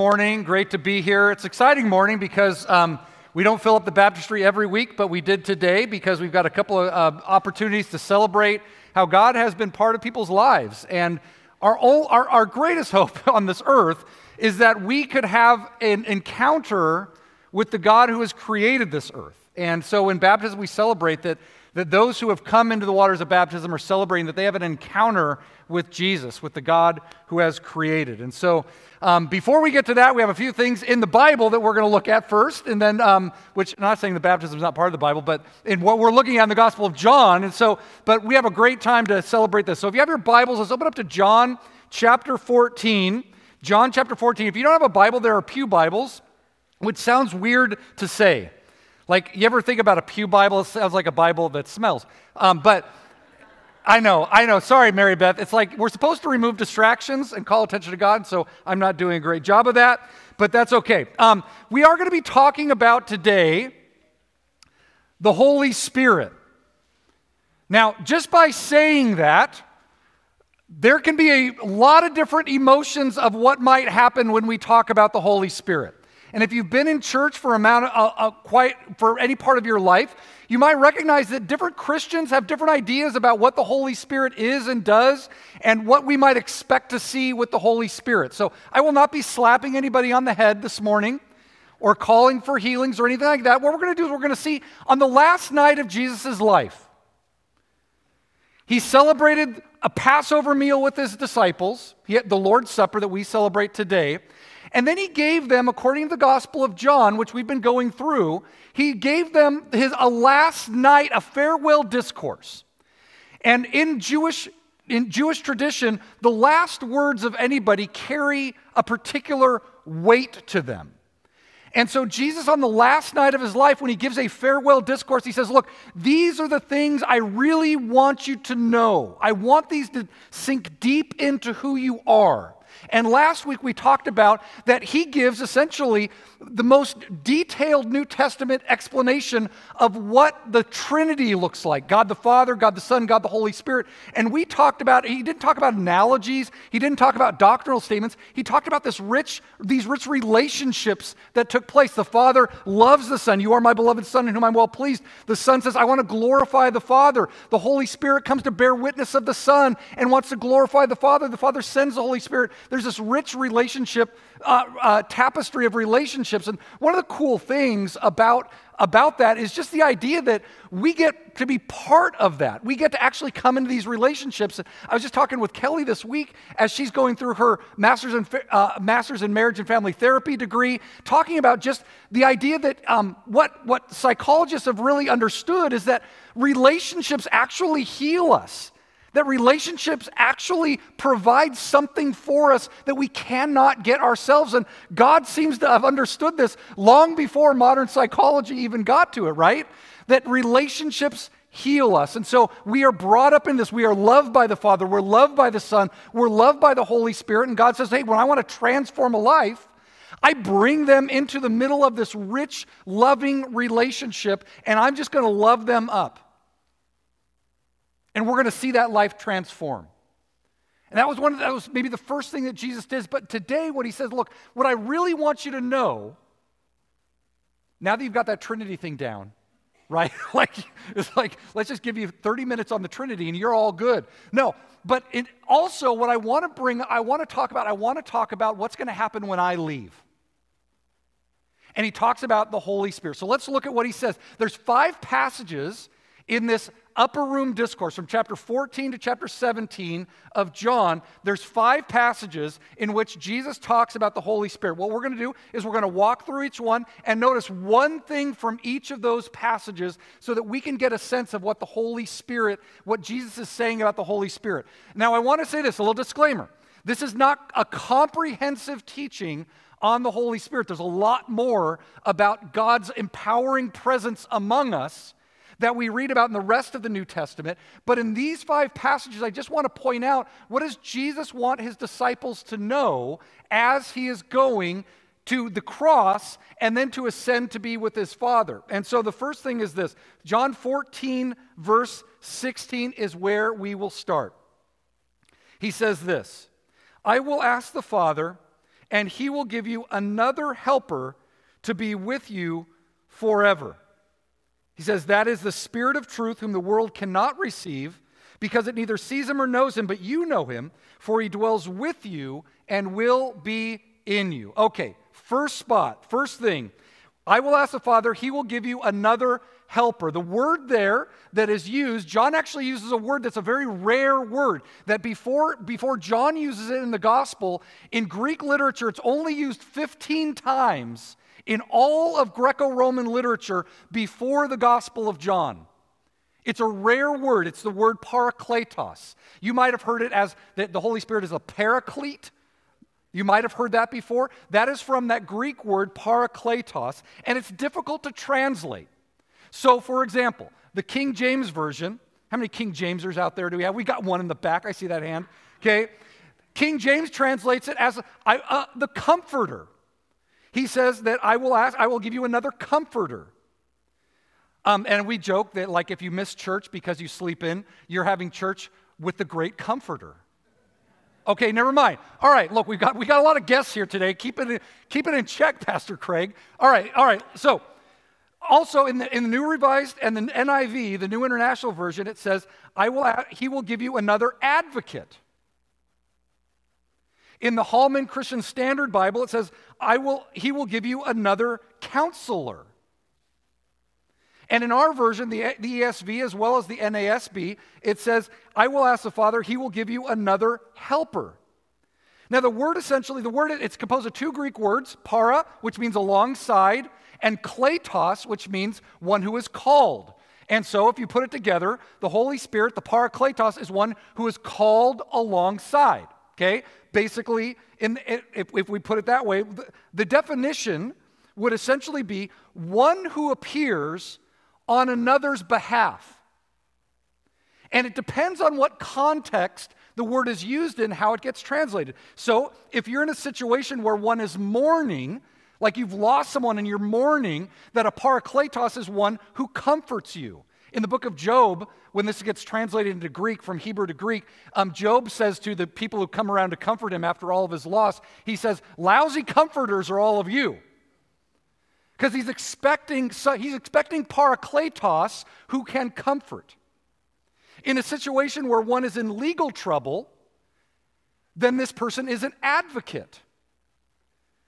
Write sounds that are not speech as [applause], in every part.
morning. Great to be here. It's exciting morning because um, we don't fill up the baptistry every week, but we did today because we've got a couple of uh, opportunities to celebrate how God has been part of people's lives. And our, our, our greatest [laughs] hope on this earth is that we could have an encounter with the God who has created this earth. And so in baptism, we celebrate that, that those who have come into the waters of baptism are celebrating that they have an encounter with Jesus, with the God who has created. And so um, before we get to that, we have a few things in the Bible that we're going to look at first, and then, um, which I'm not saying the baptism is not part of the Bible, but in what we're looking at in the Gospel of John. And so, but we have a great time to celebrate this. So if you have your Bibles, let's open up to John chapter 14. John chapter 14. If you don't have a Bible, there are Pew Bibles, which sounds weird to say. Like, you ever think about a Pew Bible? It sounds like a Bible that smells. Um, but I know, I know. Sorry, Mary Beth. It's like we're supposed to remove distractions and call attention to God, so I'm not doing a great job of that, but that's okay. Um, we are going to be talking about today the Holy Spirit. Now, just by saying that, there can be a lot of different emotions of what might happen when we talk about the Holy Spirit. And if you've been in church for amount uh, uh, quite for any part of your life, you might recognize that different Christians have different ideas about what the Holy Spirit is and does and what we might expect to see with the Holy Spirit. So I will not be slapping anybody on the head this morning or calling for healings or anything like that. What we're going to do is we're going to see on the last night of Jesus' life, he celebrated a Passover meal with his disciples, he had the Lord's Supper that we celebrate today. And then he gave them, according to the Gospel of John, which we've been going through, he gave them his a last night, a farewell discourse. And in Jewish in Jewish tradition, the last words of anybody carry a particular weight to them. And so, Jesus, on the last night of his life, when he gives a farewell discourse, he says, Look, these are the things I really want you to know. I want these to sink deep into who you are. And last week we talked about that he gives essentially the most detailed New Testament explanation of what the Trinity looks like God the Father, God the Son, God the Holy Spirit. And we talked about, he didn't talk about analogies, he didn't talk about doctrinal statements. He talked about this rich, these rich relationships that took place. The Father loves the Son. You are my beloved Son in whom I'm well pleased. The Son says, I want to glorify the Father. The Holy Spirit comes to bear witness of the Son and wants to glorify the Father. The Father sends the Holy Spirit. There's this rich relationship, uh, uh, tapestry of relationships. And one of the cool things about, about that is just the idea that we get to be part of that. We get to actually come into these relationships. I was just talking with Kelly this week as she's going through her master's in, uh, master's in marriage and family therapy degree, talking about just the idea that um, what, what psychologists have really understood is that relationships actually heal us. That relationships actually provide something for us that we cannot get ourselves. And God seems to have understood this long before modern psychology even got to it, right? That relationships heal us. And so we are brought up in this. We are loved by the Father, we're loved by the Son, we're loved by the Holy Spirit. And God says, hey, when I want to transform a life, I bring them into the middle of this rich, loving relationship, and I'm just going to love them up. And we're going to see that life transform. And that was one of the, that was maybe the first thing that Jesus did. But today, what he says, look, what I really want you to know, now that you've got that Trinity thing down, [laughs] right? like it's like let's just give you 30 minutes on the Trinity and you're all good. No, but it also what I want to bring, I want to talk about, I want to talk about what's going to happen when I leave. And he talks about the Holy Spirit. So let's look at what he says. There's five passages in this upper room discourse from chapter 14 to chapter 17 of John, there's five passages in which Jesus talks about the Holy Spirit. What we're going to do is we're going to walk through each one and notice one thing from each of those passages so that we can get a sense of what the Holy Spirit, what Jesus is saying about the Holy Spirit. Now, I want to say this a little disclaimer. This is not a comprehensive teaching on the Holy Spirit. There's a lot more about God's empowering presence among us that we read about in the rest of the New Testament. But in these five passages, I just want to point out what does Jesus want his disciples to know as he is going to the cross and then to ascend to be with his Father. And so the first thing is this John 14, verse 16 is where we will start. He says this I will ask the Father and he will give you another helper to be with you forever. He says, That is the Spirit of truth, whom the world cannot receive, because it neither sees him or knows him, but you know him, for he dwells with you and will be in you. Okay, first spot, first thing. I will ask the Father, he will give you another helper. The word there that is used, John actually uses a word that's a very rare word. That before, before John uses it in the gospel, in Greek literature, it's only used 15 times in all of Greco Roman literature before the gospel of John. It's a rare word. It's the word parakletos. You might have heard it as that the Holy Spirit is a paraclete. You might have heard that before. That is from that Greek word parakletos, and it's difficult to translate. So, for example, the King James Version, how many King Jamesers out there do we have? We got one in the back. I see that hand. Okay. King James translates it as uh, the comforter. He says that I will ask, I will give you another comforter. Um, and we joke that, like, if you miss church because you sleep in, you're having church with the great comforter. Okay, never mind. All right, look, we've got, we got a lot of guests here today. Keep it, in, keep it in check, Pastor Craig. All right, all right. So, also in the, in the New Revised and the NIV, the New International Version, it says, I will, He will give you another advocate. In the Holman Christian Standard Bible, it says, I will, He will give you another counselor. And in our version, the, ESV as well as the NASB, it says, I will ask the Father, He will give you another helper. Now, the word essentially, the word, it's composed of two Greek words, para, which means alongside, and kletos, which means one who is called. And so, if you put it together, the Holy Spirit, the parakletos, is one who is called alongside. Okay? Basically, in, if, if we put it that way, the, the definition would essentially be one who appears on another's behalf. And it depends on what context the word is used in, how it gets translated. So, if you're in a situation where one is mourning, like you've lost someone and you're mourning, that a parakletos is one who comforts you. In the book of Job, when this gets translated into Greek from Hebrew to Greek, um, Job says to the people who come around to comfort him after all of his loss, he says, Lousy comforters are all of you. Because he's expecting, he's expecting parakletos who can comfort. In a situation where one is in legal trouble, then this person is an advocate.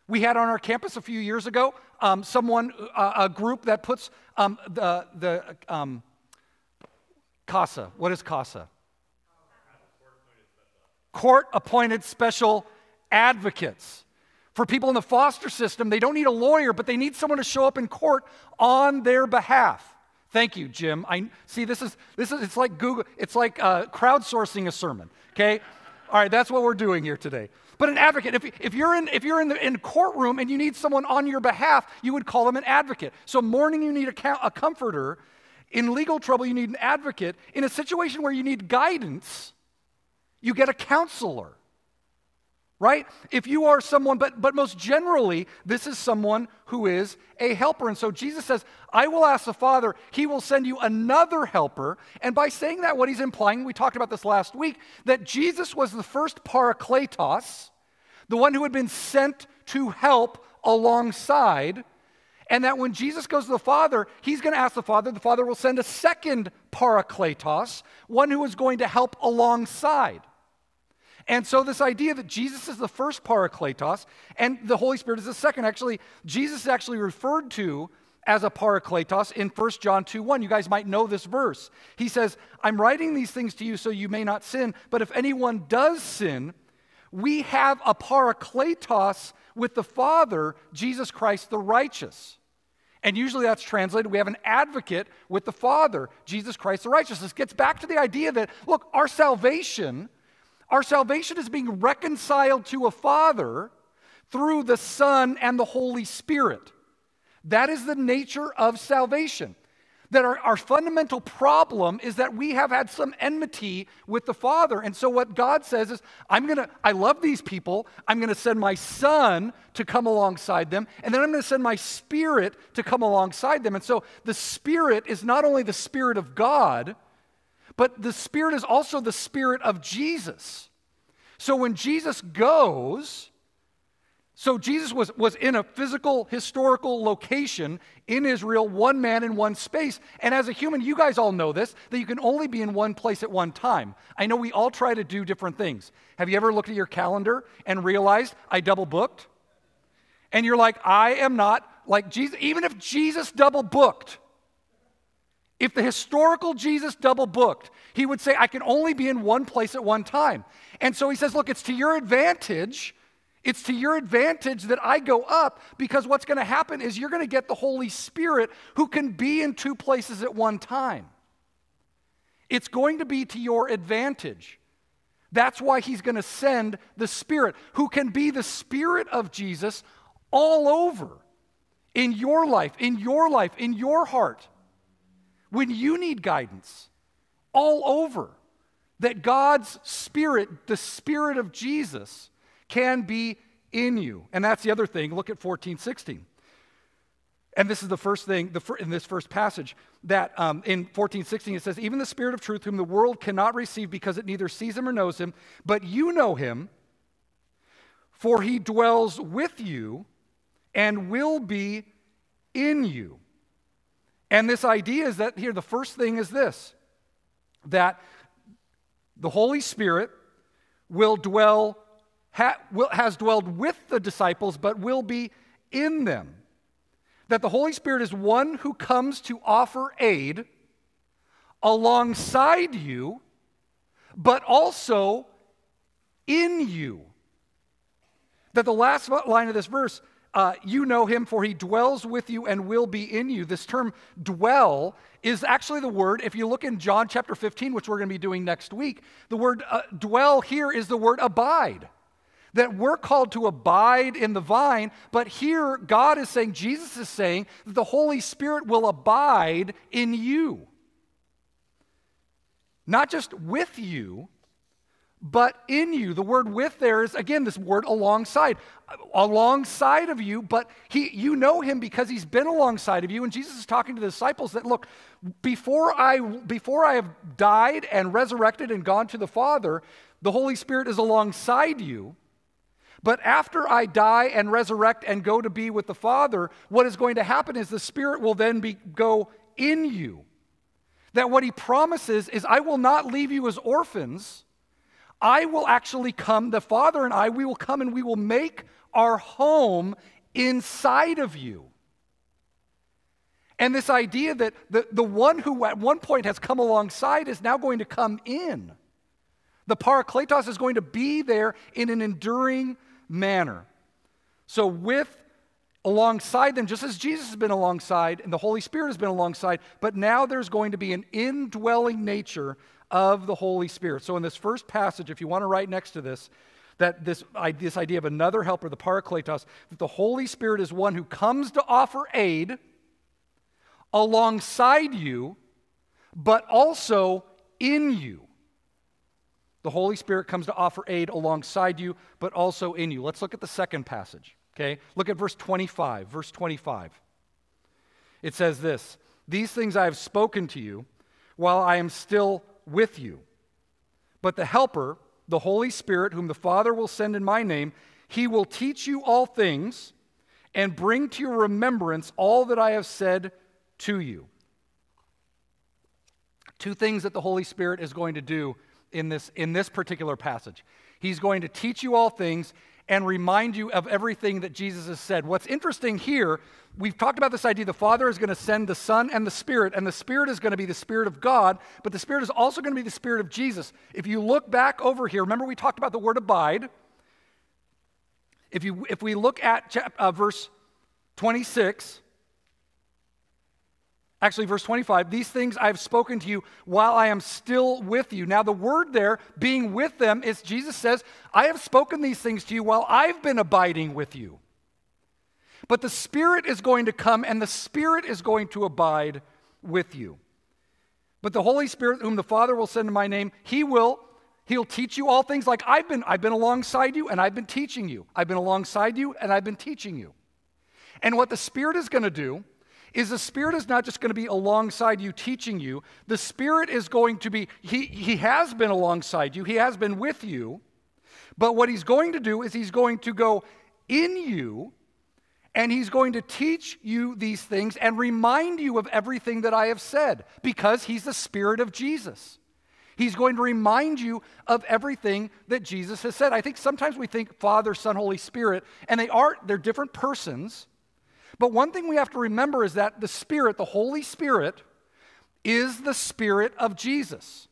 We had on our campus a few years ago um, someone, uh, a group that puts um, the, the um, CASA. What is CASA? Court appointed special advocates. For people in the foster system, they don't need a lawyer, but they need someone to show up in court on their behalf. Thank you, Jim. I see this is this is it's like Google, it's like uh, crowdsourcing a sermon. Okay, all right, that's what we're doing here today. But an advocate, if, if you're, in, if you're in the in courtroom and you need someone on your behalf, you would call them an advocate. So, mourning, you need a, a comforter. In legal trouble, you need an advocate. In a situation where you need guidance, you get a counselor right? If you are someone, but, but most generally, this is someone who is a helper. And so Jesus says, I will ask the Father, he will send you another helper. And by saying that, what he's implying, we talked about this last week, that Jesus was the first parakletos, the one who had been sent to help alongside. And that when Jesus goes to the Father, he's going to ask the Father, the Father will send a second parakletos, one who is going to help alongside. And so, this idea that Jesus is the first parakletos and the Holy Spirit is the second, actually, Jesus is actually referred to as a parakletos in 1 John 2 1. You guys might know this verse. He says, I'm writing these things to you so you may not sin, but if anyone does sin, we have a parakletos with the Father, Jesus Christ the righteous. And usually that's translated, we have an advocate with the Father, Jesus Christ the righteous. This gets back to the idea that, look, our salvation our salvation is being reconciled to a Father through the Son and the Holy Spirit. That is the nature of salvation. That our, our fundamental problem is that we have had some enmity with the Father. And so, what God says is, I'm going to, I love these people. I'm going to send my Son to come alongside them. And then I'm going to send my Spirit to come alongside them. And so, the Spirit is not only the Spirit of God, but the Spirit is also the Spirit of Jesus. So when Jesus goes, So Jesus was, was in a physical, historical location in Israel, one man in one space. And as a human, you guys all know this, that you can only be in one place at one time. I know we all try to do different things. Have you ever looked at your calendar and realized I double booked? And you're like, I am not like Jesus. Even if Jesus double booked, if the historical Jesus double booked, he would say, I can only be in one place at one time. And so he says, Look, it's to your advantage it's to your advantage that I go up because what's going to happen is you're going to get the Holy Spirit who can be in two places at one time. It's going to be to your advantage. That's why he's going to send the Spirit who can be the Spirit of Jesus all over in your life, in your life, in your heart. When you need guidance, all over. That God's Spirit, the Spirit of Jesus, can be in you. And that's the other thing. Look at 14, 16. And this is the first thing the, in this first passage that um, in 14, 16 it says, Even the Spirit of truth, whom the world cannot receive because it neither sees him or knows him, but you know him, for he dwells with you and will be in you. And this idea is that here, the first thing is this that the Holy Spirit will dwell ha, will, has dwelled with the disciples, but will be in them. That the Holy Spirit is one who comes to offer aid alongside you, but also in you. That the last line of this verse, uh, you know him, for he dwells with you and will be in you. This term dwell is actually the word, if you look in John chapter 15, which we're going to be doing next week, the word uh, dwell here is the word abide that we're called to abide in the vine, but here God is saying, Jesus is saying, that the Holy Spirit will abide in you. Not just with you, but in you. The word with there is, again, this word alongside. Alongside of you, but he, you know him because he's been alongside of you. And Jesus is talking to the disciples that, look, before I, before I have died and resurrected and gone to the Father, the Holy Spirit is alongside you. But after I die and resurrect and go to be with the Father, what is going to happen is the Spirit will then be, go in you. That what He promises is, I will not leave you as orphans. I will actually come, the Father and I, we will come and we will make our home inside of you. And this idea that the, the one who at one point has come alongside is now going to come in. The Parakletos is going to be there in an enduring manner. So, with alongside them, just as Jesus has been alongside and the Holy Spirit has been alongside, but now there's going to be an indwelling nature of the Holy Spirit. So, in this first passage, if you want to write next to this, that this, this idea of another helper, the Parakletos, that the Holy Spirit is one who comes to offer aid alongside you, but also in you. The Holy Spirit comes to offer aid alongside you, but also in you. Let's look at the second passage, okay? Look at verse 25. Verse 25. It says this These things I have spoken to you while I am still with you. But the Helper, the Holy Spirit, whom the Father will send in my name, he will teach you all things and bring to your remembrance all that I have said to you. Two things that the Holy Spirit is going to do in this, in this particular passage. He's going to teach you all things and remind you of everything that Jesus has said. What's interesting here, we've talked about this idea the Father is going to send the Son and the Spirit, and the Spirit is going to be the Spirit of God, but the Spirit is also going to be the Spirit of Jesus. If you look back over here, remember we talked about the word abide. If, you, if we look at chap, uh, verse 26, Actually, verse 25, these things I have spoken to you while I am still with you. Now, the word there, being with them, is Jesus says, I have spoken these things to you while I've been abiding with you. But the Spirit is going to come and the Spirit is going to abide with you. But the Holy Spirit, whom the Father will send in my name, he will. He'll teach you all things like I've been, I've been alongside you and I've been teaching you. I've been alongside you and I've been teaching you. And what the Spirit is going to do is the Spirit is not just going to be alongside you teaching you. The Spirit is going to be, he, he has been alongside you, He has been with you. But what He's going to do is He's going to go in you, and he's going to teach you these things and remind you of everything that I have said because he's the Spirit of Jesus. He's going to remind you of everything that Jesus has said. I think sometimes we think Father, Son, Holy Spirit, and they are they're different persons. But one thing we have to remember is that the Spirit, the Holy Spirit, is the Spirit of Jesus.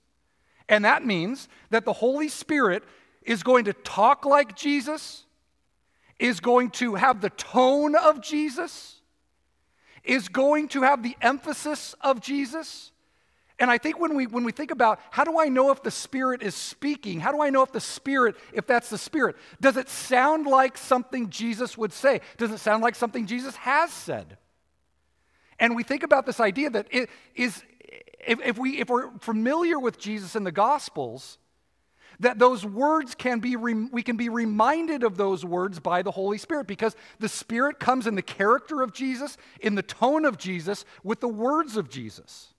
And that means that the Holy Spirit is going to talk like Jesus, is going to have the tone of Jesus, is going to have the emphasis of Jesus. And I think when we, when we think about how do I know if the Spirit is speaking? How do I know if the Spirit, if that's the Spirit? Does it sound like something Jesus would say? Does it sound like something Jesus has said? And we think about this idea that it is, if, if, we, if we're familiar with Jesus in the Gospels, that those words can be, we can be reminded of those words by the Holy Spirit because the Spirit comes in the character of Jesus, in the tone of Jesus, with the words of Jesus.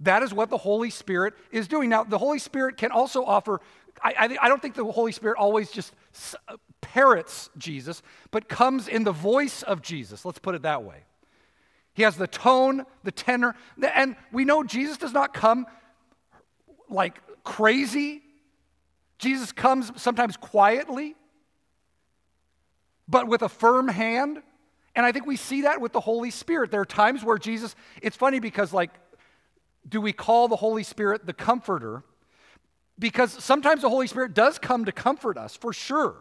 That is what the Holy Spirit is doing. Now, the Holy Spirit can also offer, I, I, I don't think the Holy Spirit always just uh, parrots Jesus, but comes in the voice of Jesus. Let's put it that way. He has the tone, the tenor, and we know Jesus does not come like crazy. Jesus comes sometimes quietly, but with a firm hand. And I think we see that with the Holy Spirit. There are times where Jesus, it's funny because, like, do we call the Holy Spirit the comforter? Because sometimes the Holy Spirit does come to comfort us, for sure.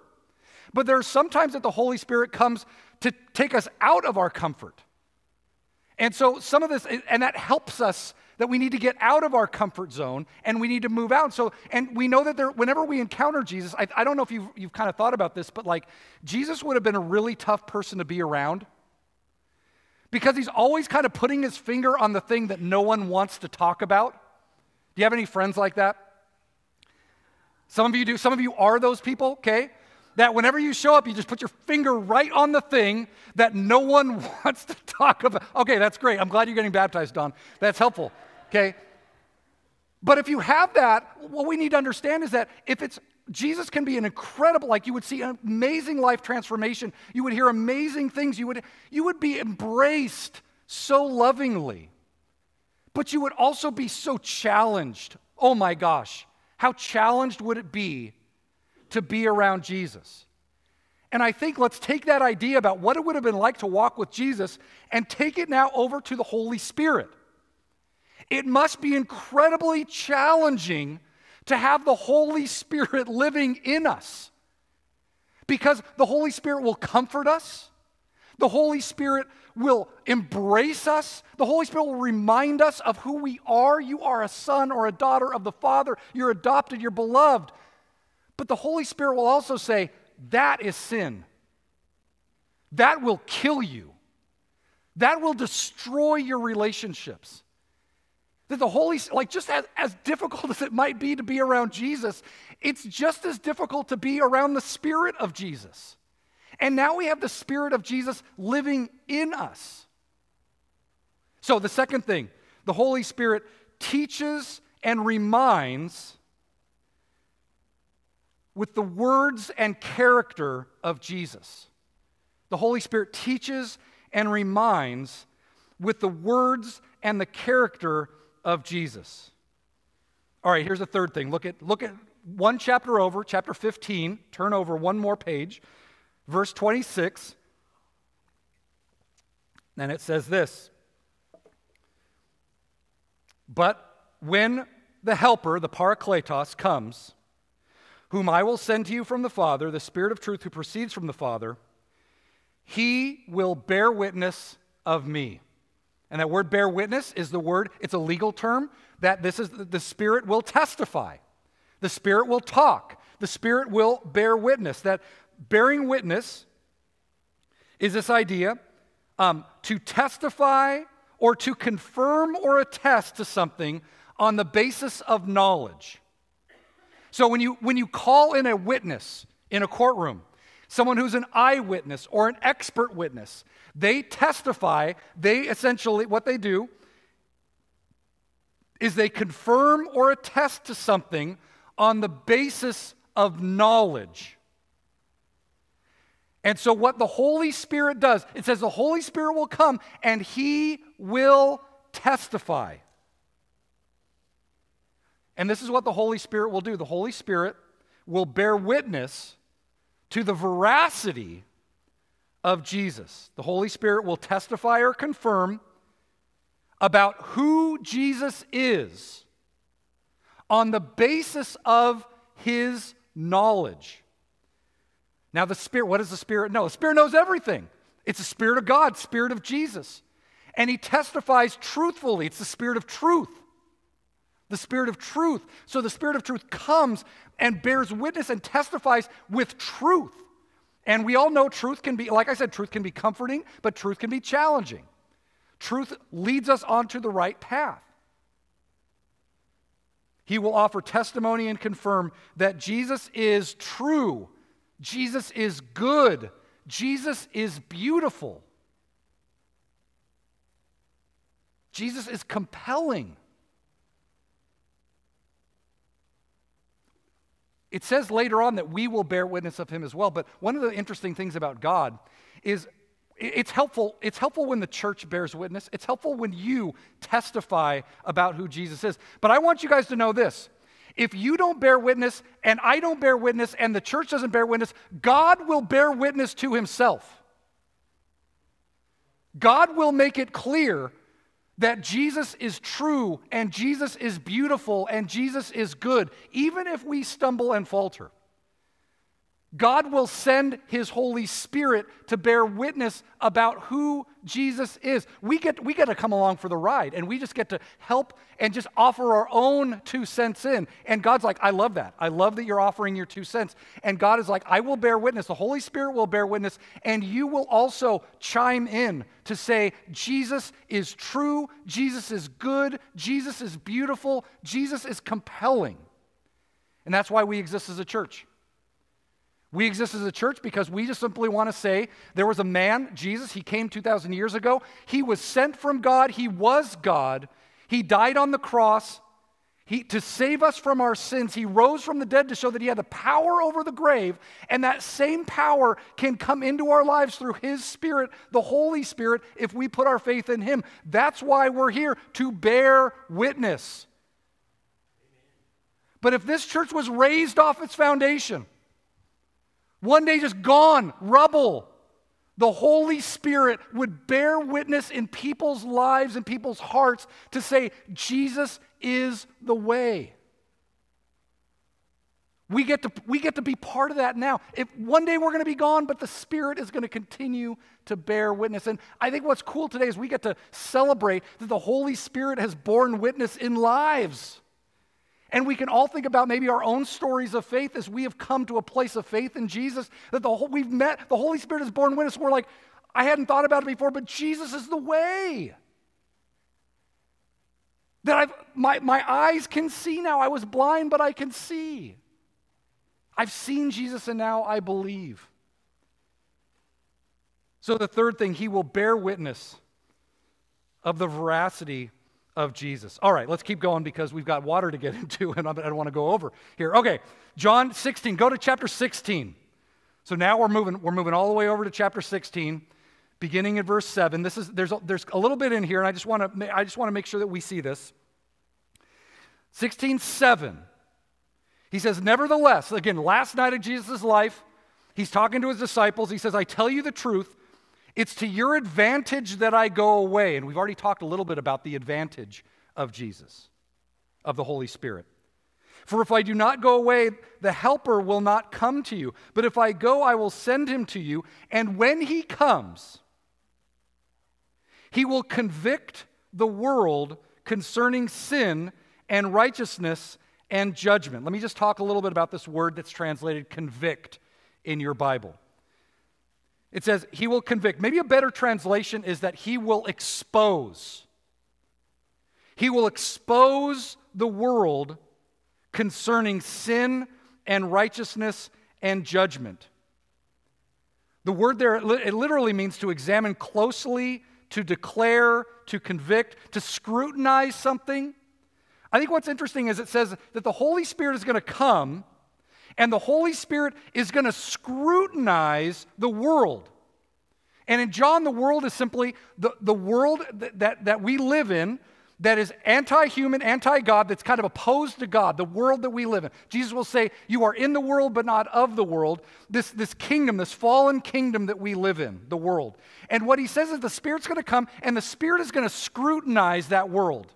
But there are sometimes that the Holy Spirit comes to take us out of our comfort. And so some of this, and that helps us that we need to get out of our comfort zone and we need to move out. So, and we know that there, whenever we encounter Jesus, I, I don't know if you've, you've kind of thought about this, but like Jesus would have been a really tough person to be around because he's always kind of putting his finger on the thing that no one wants to talk about. Do you have any friends like that? Some of you do. Some of you are those people, okay? that whenever you show up, you just put your finger right on the thing that no one [laughs] wants to talk about. Okay, that's great. I'm glad you're getting baptized, Don. That's helpful. Okay? But if you have that, what we need to understand is that if it's Jesus can be an incredible, like you would see an amazing life transformation. You would hear amazing things. You would, you would be embraced so lovingly. But you would also be so challenged. Oh my gosh, how challenged would it be to be around Jesus. And I think let's take that idea about what it would have been like to walk with Jesus and take it now over to the Holy Spirit. It must be incredibly challenging to have the Holy Spirit living in us because the Holy Spirit will comfort us. The Holy Spirit will embrace us. The Holy Spirit will remind us of who we are. You are a son or a daughter of the Father. You're adopted, you're beloved. But the Holy Spirit will also say, that is sin. That will kill you. That will destroy your relationships. That the Holy, like just as, as difficult [laughs] as it might be to be around Jesus, it's just as difficult to be around the Spirit of Jesus. And now we have the Spirit of Jesus living in us. So, the second thing, the Holy Spirit teaches and reminds with the words and character of Jesus. The Holy Spirit teaches and reminds with the words and the character of Jesus. All right, here's the third thing. Look at, look at one chapter over, chapter 15, turn over one more page, verse 26. And it says this But when the Helper, the Parakletos, comes, whom I will send to you from the Father, the Spirit of truth who proceeds from the Father, he will bear witness of me. And that word bear witness is the word, it's a legal term that this is the Spirit will testify. The Spirit will talk. The Spirit will bear witness. That bearing witness is this idea um, to testify or to confirm or attest to something on the basis of knowledge. So when you, when you call in a witness in a courtroom, someone who's an eyewitness or an expert witness, they testify, they essentially, what they do is they confirm or attest to something on the basis of knowledge. And so, what the Holy Spirit does, it says the Holy Spirit will come and he will testify. And this is what the Holy Spirit will do the Holy Spirit will bear witness to the veracity of Jesus. The Holy Spirit will testify or confirm about who Jesus is on the basis of his knowledge. Now, the Spirit, what does the Spirit know? The Spirit knows everything. It's the Spirit of God, Spirit of Jesus. And he testifies truthfully. It's the Spirit of truth. The Spirit of truth. So the Spirit of truth comes and bears witness and testifies with truth. And we all know truth can be, like I said, truth can be comforting, but truth can be challenging. Truth leads us onto the right path. He will offer testimony and confirm that Jesus is true, Jesus is good, Jesus is beautiful, Jesus is compelling. It says later on that we will bear witness of him as well. But one of the interesting things about God is it's helpful, it's helpful when the church bears witness. It's helpful when you testify about who Jesus is. But I want you guys to know this. If you don't bear witness and I don't bear witness and the church doesn't bear witness, God will bear witness to himself. God will make it clear that Jesus is true and Jesus is beautiful and Jesus is good, even if we stumble and falter. God will send His Holy Spirit to bear witness about who Jesus is. We get, we get to come along for the ride and we just get to help and just offer our own two cents in. And God's like, I love that. I love that you're offering your two cents. And God is like, I will bear witness. The Holy Spirit will bear witness. And you will also chime in to say, Jesus is true, Jesus is good, Jesus is beautiful, Jesus is compelling. And that's why we exist as a church. We exist as a church because we just simply want to say there was a man, Jesus, he came 2,000 years ago. He was sent from God, he was God. He died on the cross he, to save us from our sins. He rose from the dead to show that he had the power over the grave, and that same power can come into our lives through his Spirit, the Holy Spirit, if we put our faith in him. That's why we're here to bear witness. But if this church was raised off its foundation, one day just gone, rubble. The Holy Spirit would bear witness in people's lives and people's hearts to say, Jesus is the way. We get, to, we get to be part of that now. If one day we're going to be gone, but the Spirit is going to continue to bear witness. And I think what's cool today is we get to celebrate that the Holy Spirit has borne witness in lives. And we can all think about maybe our own stories of faith as we have come to a place of faith in Jesus that the whole, we've met, the Holy Spirit has borne witness. We're like, I hadn't thought about it before, but Jesus is the way. That I've, my, my eyes can see now. I was blind, but I can see. I've seen Jesus and now I believe. So, the third thing, he will bear witness of the veracity of Jesus. All right, let's keep going because we've got water to get [laughs] into and I don't want to go over here. Okay, John 16, go to chapter 16. So now we're moving, we're moving all the way over to chapter 16, beginning in verse 7. This is there's a, there's a little bit in here, and I just want to I just want to make sure that we see this. 16, 7. He says, Nevertheless, again, last night of Jesus' life, he's talking to his disciples. He says, I tell you the truth. It's to your advantage that I go away. And we've already talked a little bit about the advantage of Jesus, of the Holy Spirit. For if I do not go away, the Helper will not come to you. But if I go, I will send him to you. And when he comes, he will convict the world concerning sin and righteousness and judgment. Let me just talk a little bit about this word that's translated convict in your Bible. It says, He will convict. Maybe a better translation is that He will expose. He will expose the world concerning sin and righteousness and judgment. The word there, it literally means to examine closely, to declare, to convict, to scrutinize something. I think what's interesting is it says that the Holy Spirit is going to come And the Holy Spirit is going to scrutinize the world. And in John, the world is simply the, the world that, that, that we live in that is anti human, anti God, that's kind of opposed to God, the world that we live in. Jesus will say, You are in the world, but not of the world. This, this kingdom, this fallen kingdom that we live in, the world. And what he says is the Spirit's going to come, and the Spirit is going to scrutinize that world.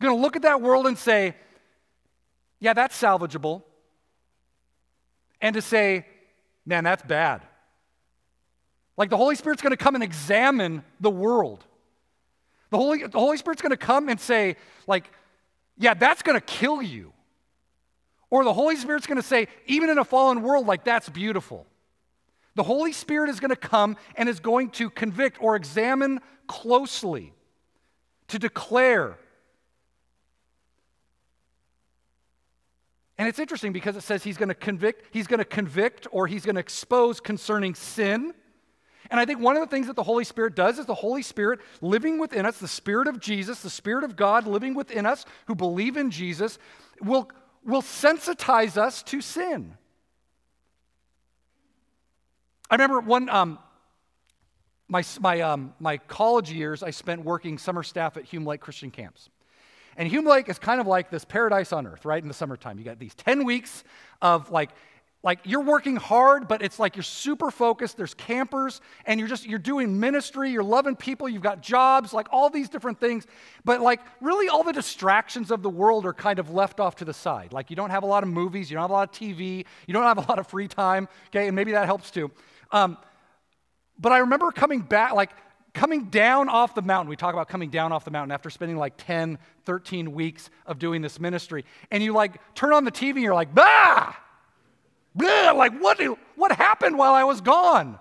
Going to look at that world and say, Yeah, that's salvageable. And to say, Man, that's bad. Like the Holy Spirit's going to come and examine the world. The Holy, the Holy Spirit's going to come and say, like, yeah, that's going to kill you. Or the Holy Spirit's going to say, even in a fallen world, like, that's beautiful. The Holy Spirit is going to come and is going to convict or examine closely, to declare. And it's interesting because it says he's going to convict, he's going to convict or he's going to expose concerning sin and I think one of the things that the Holy Spirit does is the Holy Spirit living within us, the Spirit of Jesus, the Spirit of God living within us who believe in Jesus, will, will sensitize us to sin. I remember one, um, my, my, um, my college years, I spent working summer staff at Hume Lake Christian Camps. And Hume Lake is kind of like this paradise on earth, right? In the summertime, you got these 10 weeks of like like you're working hard but it's like you're super focused there's campers and you're just you're doing ministry you're loving people you've got jobs like all these different things. But like really all the distractions of the world are kind of left off to the side. Like you don't have a lot of movies you don't have a lot of tv you don't have a lot of free time okay and maybe that helps too. Um, but i remember coming back like coming down off the mountain. We talk about coming down off the mountain after spending like 10 13 weeks of doing this ministry and you like turn on the tv and you're like bah Bleh, like, what, what happened while I was gone?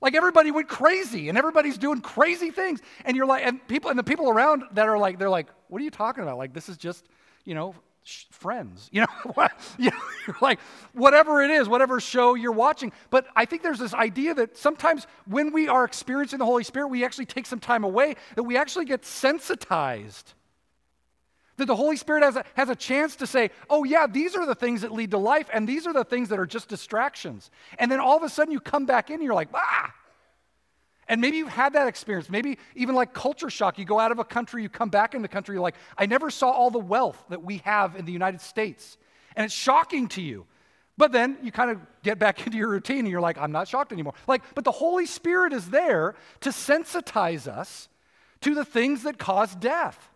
Like everybody went crazy and everybody's doing crazy things. And you're like, and people, and the people around that are like, they're like, what are you talking about? Like, this is just, you know, sh- friends. [laughs] You know, you know, [laughs] you're like, whatever it is, whatever show you're watching. But I think there's this idea that sometimes when we are experiencing the Holy Spirit, we actually take some time away, that we actually get sensitized that the Holy Spirit has a, has a chance to say, oh, yeah, these are the things that lead to life, and these are the things that are just distractions. And then all of a sudden you come back in and you're like, ah. And maybe you've had that experience. Maybe even like culture shock. You go out of a country, you come back in the country, you're like, I never saw all the wealth that we have in the United States. And it's shocking to you. But then you kind of get back [laughs] into your routine and you're like, I'm not shocked anymore. Like, but the Holy Spirit is there to sensitize us to the things that cause death.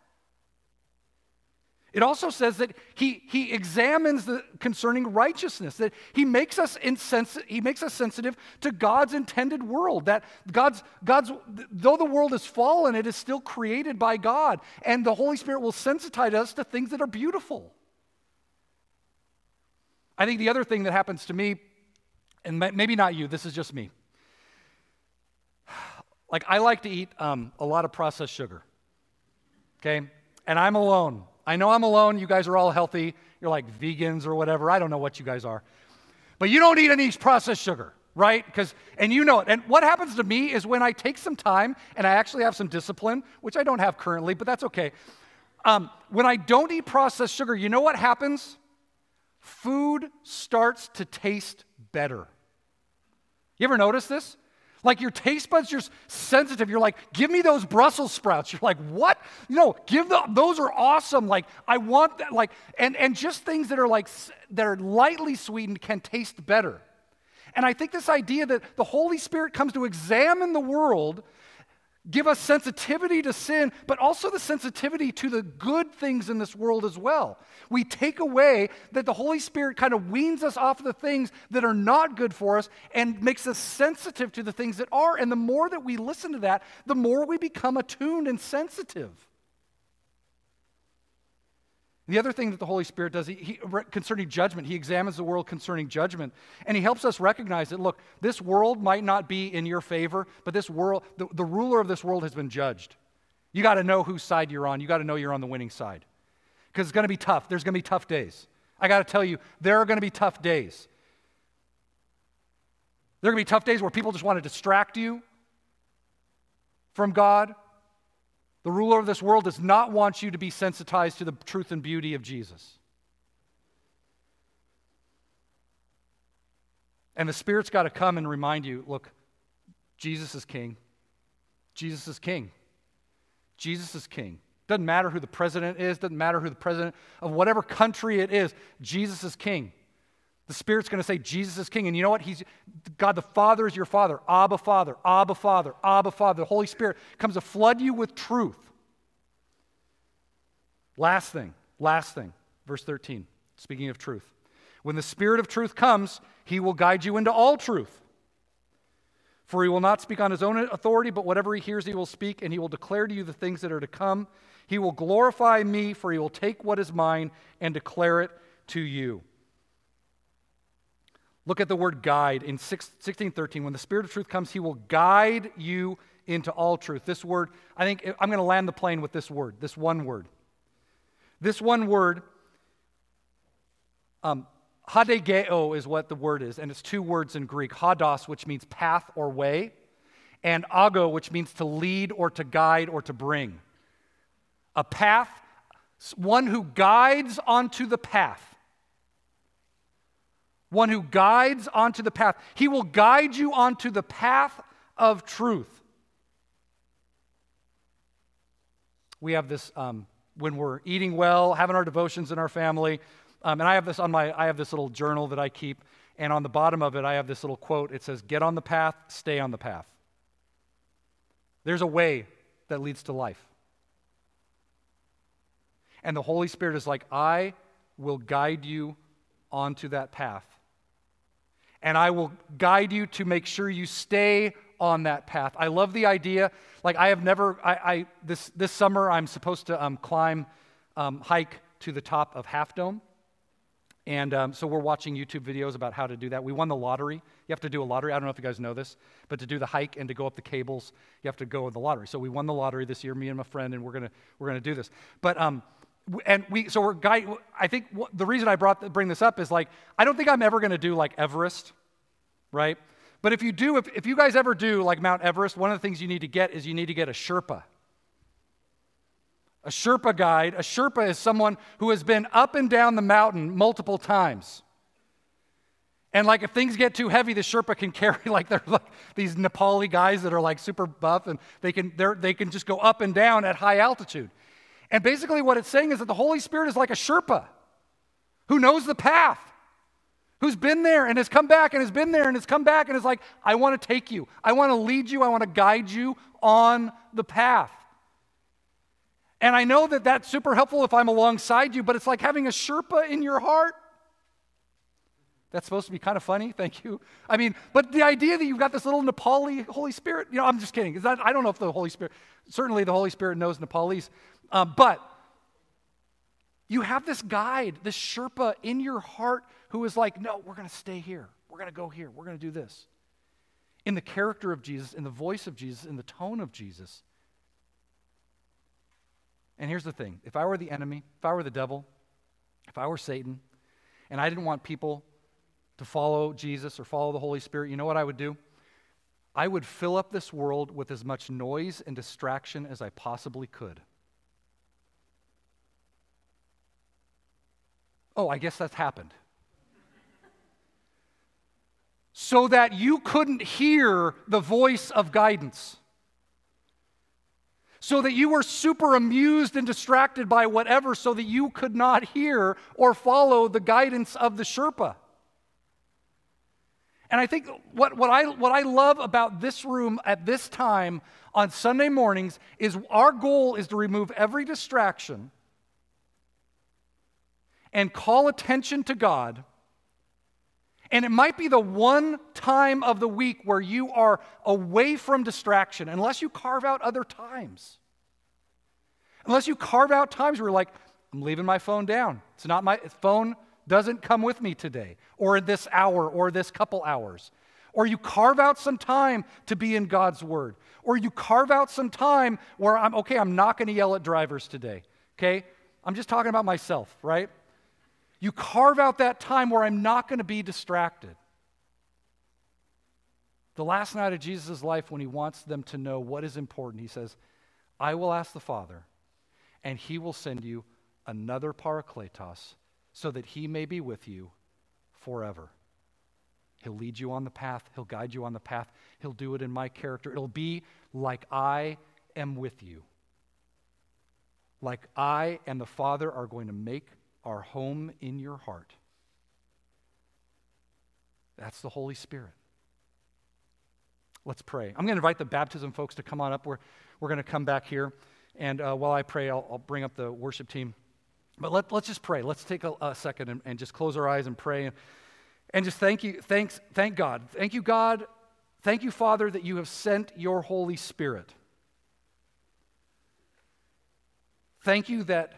It also says that he, he examines the concerning righteousness, that he makes us insensi- he makes us sensitive to God's intended world. That God's, God's though the world is fallen, it is still created by God. And the Holy Spirit will sensitize us to things that are beautiful. I think the other thing that happens to me, and maybe not you, this is just me. Like I like to eat um, a lot of processed sugar. Okay? And I'm alone. I know I'm alone. You guys are all healthy. You're like vegans or whatever. I don't know what you guys are. But you don't eat any processed sugar, right? Because and you know it. And what happens to me is when I take some time and I actually have some discipline, which I don't have currently, but that's okay. Um, when I don't eat processed sugar, you know what happens? Food starts to taste better. You ever notice this? Like your taste buds, you're sensitive. You're like, give me those Brussels sprouts. You're like, what? You know, give them, those are awesome. Like, I want that. Like, and, and just things that are like, that are lightly sweetened can taste better. And I think this idea that the Holy Spirit comes to examine the world give us sensitivity to sin, but also the sensitivity to the good things in this world as well. We take away that the Holy Spirit kind of weans us off of the things that are not good for us and makes us sensitive to the things that are. And the more that we listen to that, the more we become attuned and sensitive. The other thing that the Holy Spirit does, he, he, concerning judgment, he examines the world concerning judgment. And he helps us recognize that, look, this world might not be in your favor, but this world, the, the ruler of this world has been judged. You got to know whose side you're on. You got to know you're on the winning side. Because it's going to be tough. There's going to be tough days. I got to tell you, there are going to be tough days. There are going to be tough days where people just want to distract you from God, the ruler of this world does not want you to be sensitized to the truth and beauty of Jesus. And the Spirit's got to come and remind you look, Jesus is king. Jesus is king. Jesus is king. Doesn't matter who the president is, doesn't matter who the president of whatever country it is, Jesus is king. The Spirit's going to say Jesus is king. And you know what? He's God the Father is your Father. Abba Father, Abba Father, Abba Father. The Holy Spirit comes to flood you with truth. Last thing, last thing, verse 13, speaking of truth. When the Spirit of truth comes, he will guide you into all truth. For he will not speak on his own authority, but whatever he hears, he will speak, and he will declare to you the things that are to come. He will glorify me, for he will take what is mine and declare it to you. Look at the word guide in 1613. When the Spirit of truth comes, he will guide you into all truth. This word, I think I'm going to land the plane with this word, this one word. This one word, um, hadegeo is what the word is, and it's two words in Greek hados, which means path or way, and ago, which means to lead or to guide or to bring. A path, one who guides onto the path one who guides onto the path. He will guide you onto the path of truth. We have this um, when we're eating well, having our devotions in our family. Um, and I have this on my, I have this little journal that I keep. And on the bottom of it, I have this little quote. It says, Get on the path, stay on the path. There's a way that leads to life. And the Holy Spirit is like, I will guide you onto that path and I will guide you to make sure you stay on that path. I love the idea. Like I have never, I, I this this summer I'm supposed to um, climb, um, hike to the top of Half Dome, and um, so we're watching YouTube videos about how to do that. We won the lottery. You have to do a lottery. I don't know if you guys know this, but to do the hike and to go up the cables, you have to go in the lottery. So we won the lottery this year, me and my friend, and we're gonna we're gonna do this. But um, and we so we're guy i think the reason i brought bring this up is like i don't think i'm ever going to do like everest right? But if you do if, if you guys ever do like mount everest one of the things you need to get is you need to get a sherpa. A sherpa guide. A sherpa is someone who has been up and down the mountain multiple times. And like if things get too heavy the sherpa can [laughs] carry like they're like these nepali guys that are like super buff and they can they they can just go up and down at high altitude and basically, what it's saying is that the Holy Spirit is like a Sherpa who knows the path, who's been there and has come back and has been there and has come back and is like, I want to take you. I want to lead you. I want to guide you on the path. And I know that that's super helpful if I'm alongside you, but it's like having a Sherpa in your heart. That's supposed to be kind of funny. [laughs] Thank you. I mean, but the idea that you've got this little Nepali Holy Spirit, you know, I'm just kidding. I don't know if the Holy Spirit, certainly the Holy Spirit knows Nepalese, um, but you have this guide, this Sherpa in your heart who is like, no, we're going to stay here. We're going to go here. We're going to do this. In the character of Jesus, in the voice of Jesus, in the tone of Jesus. And here's the thing if I were the enemy, if I were the devil, if I were Satan, and I didn't want people to follow Jesus or follow the Holy Spirit, you know what I would do? I would fill up this world with as much noise and distraction as I possibly could. Oh, I guess that's happened. so that you couldn't hear the voice of guidance. So that you were super amused and distracted by whatever, so that you could not hear or follow the guidance of the Sherpa. And I think what, what, I, what I love about this room at this time on Sunday mornings is our goal is to remove every distraction and call attention to God. And it might be the one time of the week where you are away from distraction, unless you carve out other times. Unless you carve out times where you're like, I'm leaving my phone down. It's not my phone doesn't come with me today, or this hour, or this couple hours. Or you carve out some time to be in God's Word. Or you carve out some time where I'm, okay, I'm not going to yell at drivers today. Okay? I'm just talking about myself, right? You carve out that time where I'm not going to be distracted. The last night of Jesus' life, when he wants them to know what is important, he says, I will ask the Father, and he will send you another parakletos so that he may be with you forever. He'll lead you on the path, He'll guide you on the path, He'll do it in my character. It'll be like I am with you. Like I and the Father are going to make our home in your heart. That's the Holy Spirit. Let's pray. I'm going to invite the baptism folks to come on up. We're, we're going to come back here. And uh, while I pray, I'll, I'll, bring up the worship team. But let, let's just pray. Let's take a, a second and, and, just close our eyes and pray. And just thank you. Thanks, thank God. Thank you, God. Thank you, Father, that you have sent your Holy Spirit. Thank you that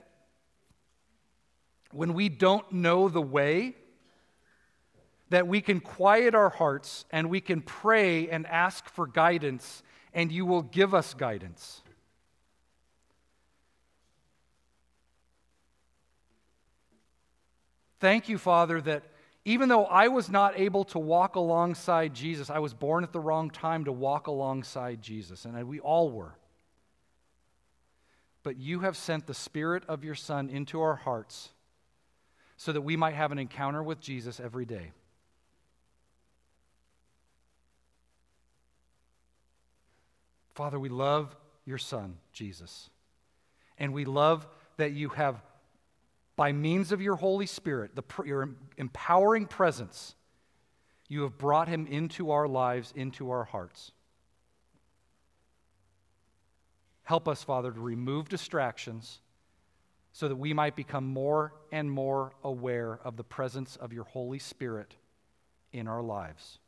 when we don't know the way, that we can quiet our hearts and we can pray and ask for guidance, and you will give us guidance. Thank you, Father, that even though I was not able to walk alongside Jesus, I was born at the wrong time to walk alongside Jesus, and we all were. But you have sent the Spirit of your Son into our hearts so that we might have an encounter with Jesus every day. Father, we love your Son, Jesus. And we love that you have, by means of your Holy Spirit, the, your empowering presence, you have brought him into our lives, into our hearts. Help us, Father, to remove distractions so that we might become more and more aware of the presence of your Holy Spirit in our lives.